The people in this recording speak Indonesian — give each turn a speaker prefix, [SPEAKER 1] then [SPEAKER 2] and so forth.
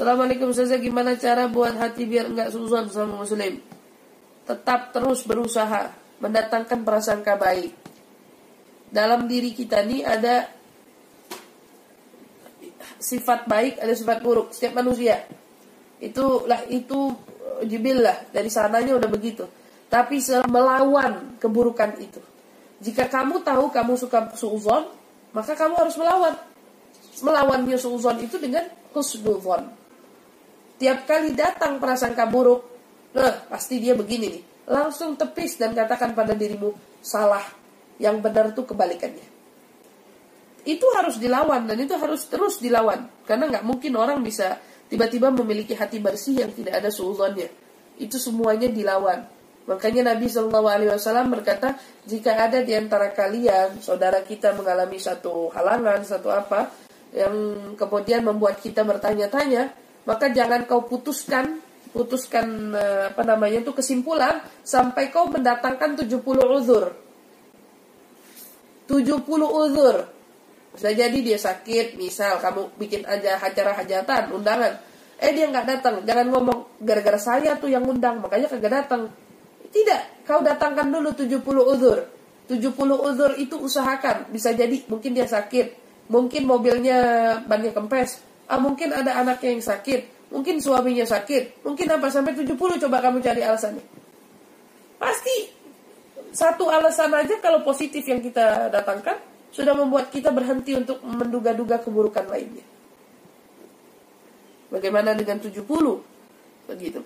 [SPEAKER 1] Assalamualaikum Ustazah. Gimana cara buat hati biar enggak suzon sama muslim? Tetap terus berusaha Mendatangkan prasangka baik. Dalam diri kita ini ada Sifat baik ada sifat buruk. Setiap manusia. Itulah itu jibillah Dari sananya udah begitu. Tapi melawan keburukan itu. Jika kamu tahu kamu suka suzon Maka kamu harus melawan. Melawannya suzon itu dengan husnuzon Tiap kali datang prasangka buruk, nah pasti dia begini nih. Langsung tepis dan katakan pada dirimu, salah. Yang benar itu kebalikannya. Itu harus dilawan dan itu harus terus dilawan. Karena nggak mungkin orang bisa tiba-tiba memiliki hati bersih yang tidak ada suuzonnya. Itu semuanya dilawan. Makanya Nabi Shallallahu Alaihi Wasallam berkata, jika ada di antara kalian saudara kita mengalami satu halangan, satu apa yang kemudian membuat kita bertanya-tanya, maka jangan kau putuskan putuskan eh, apa namanya itu kesimpulan sampai kau mendatangkan 70 uzur. 70 uzur. Bisa jadi dia sakit, misal kamu bikin aja acara hajatan, undangan. Eh dia nggak datang, jangan ngomong gara-gara saya tuh yang undang, makanya kagak datang. Tidak, kau datangkan dulu 70 uzur. 70 uzur itu usahakan, bisa jadi mungkin dia sakit, mungkin mobilnya bannya kempes, Ah, mungkin ada anaknya yang sakit, mungkin suaminya sakit, mungkin apa sampai 70 coba kamu cari alasannya. Pasti satu alasan aja kalau positif yang kita datangkan sudah membuat kita berhenti untuk menduga-duga keburukan lainnya. Bagaimana dengan 70? Begitu.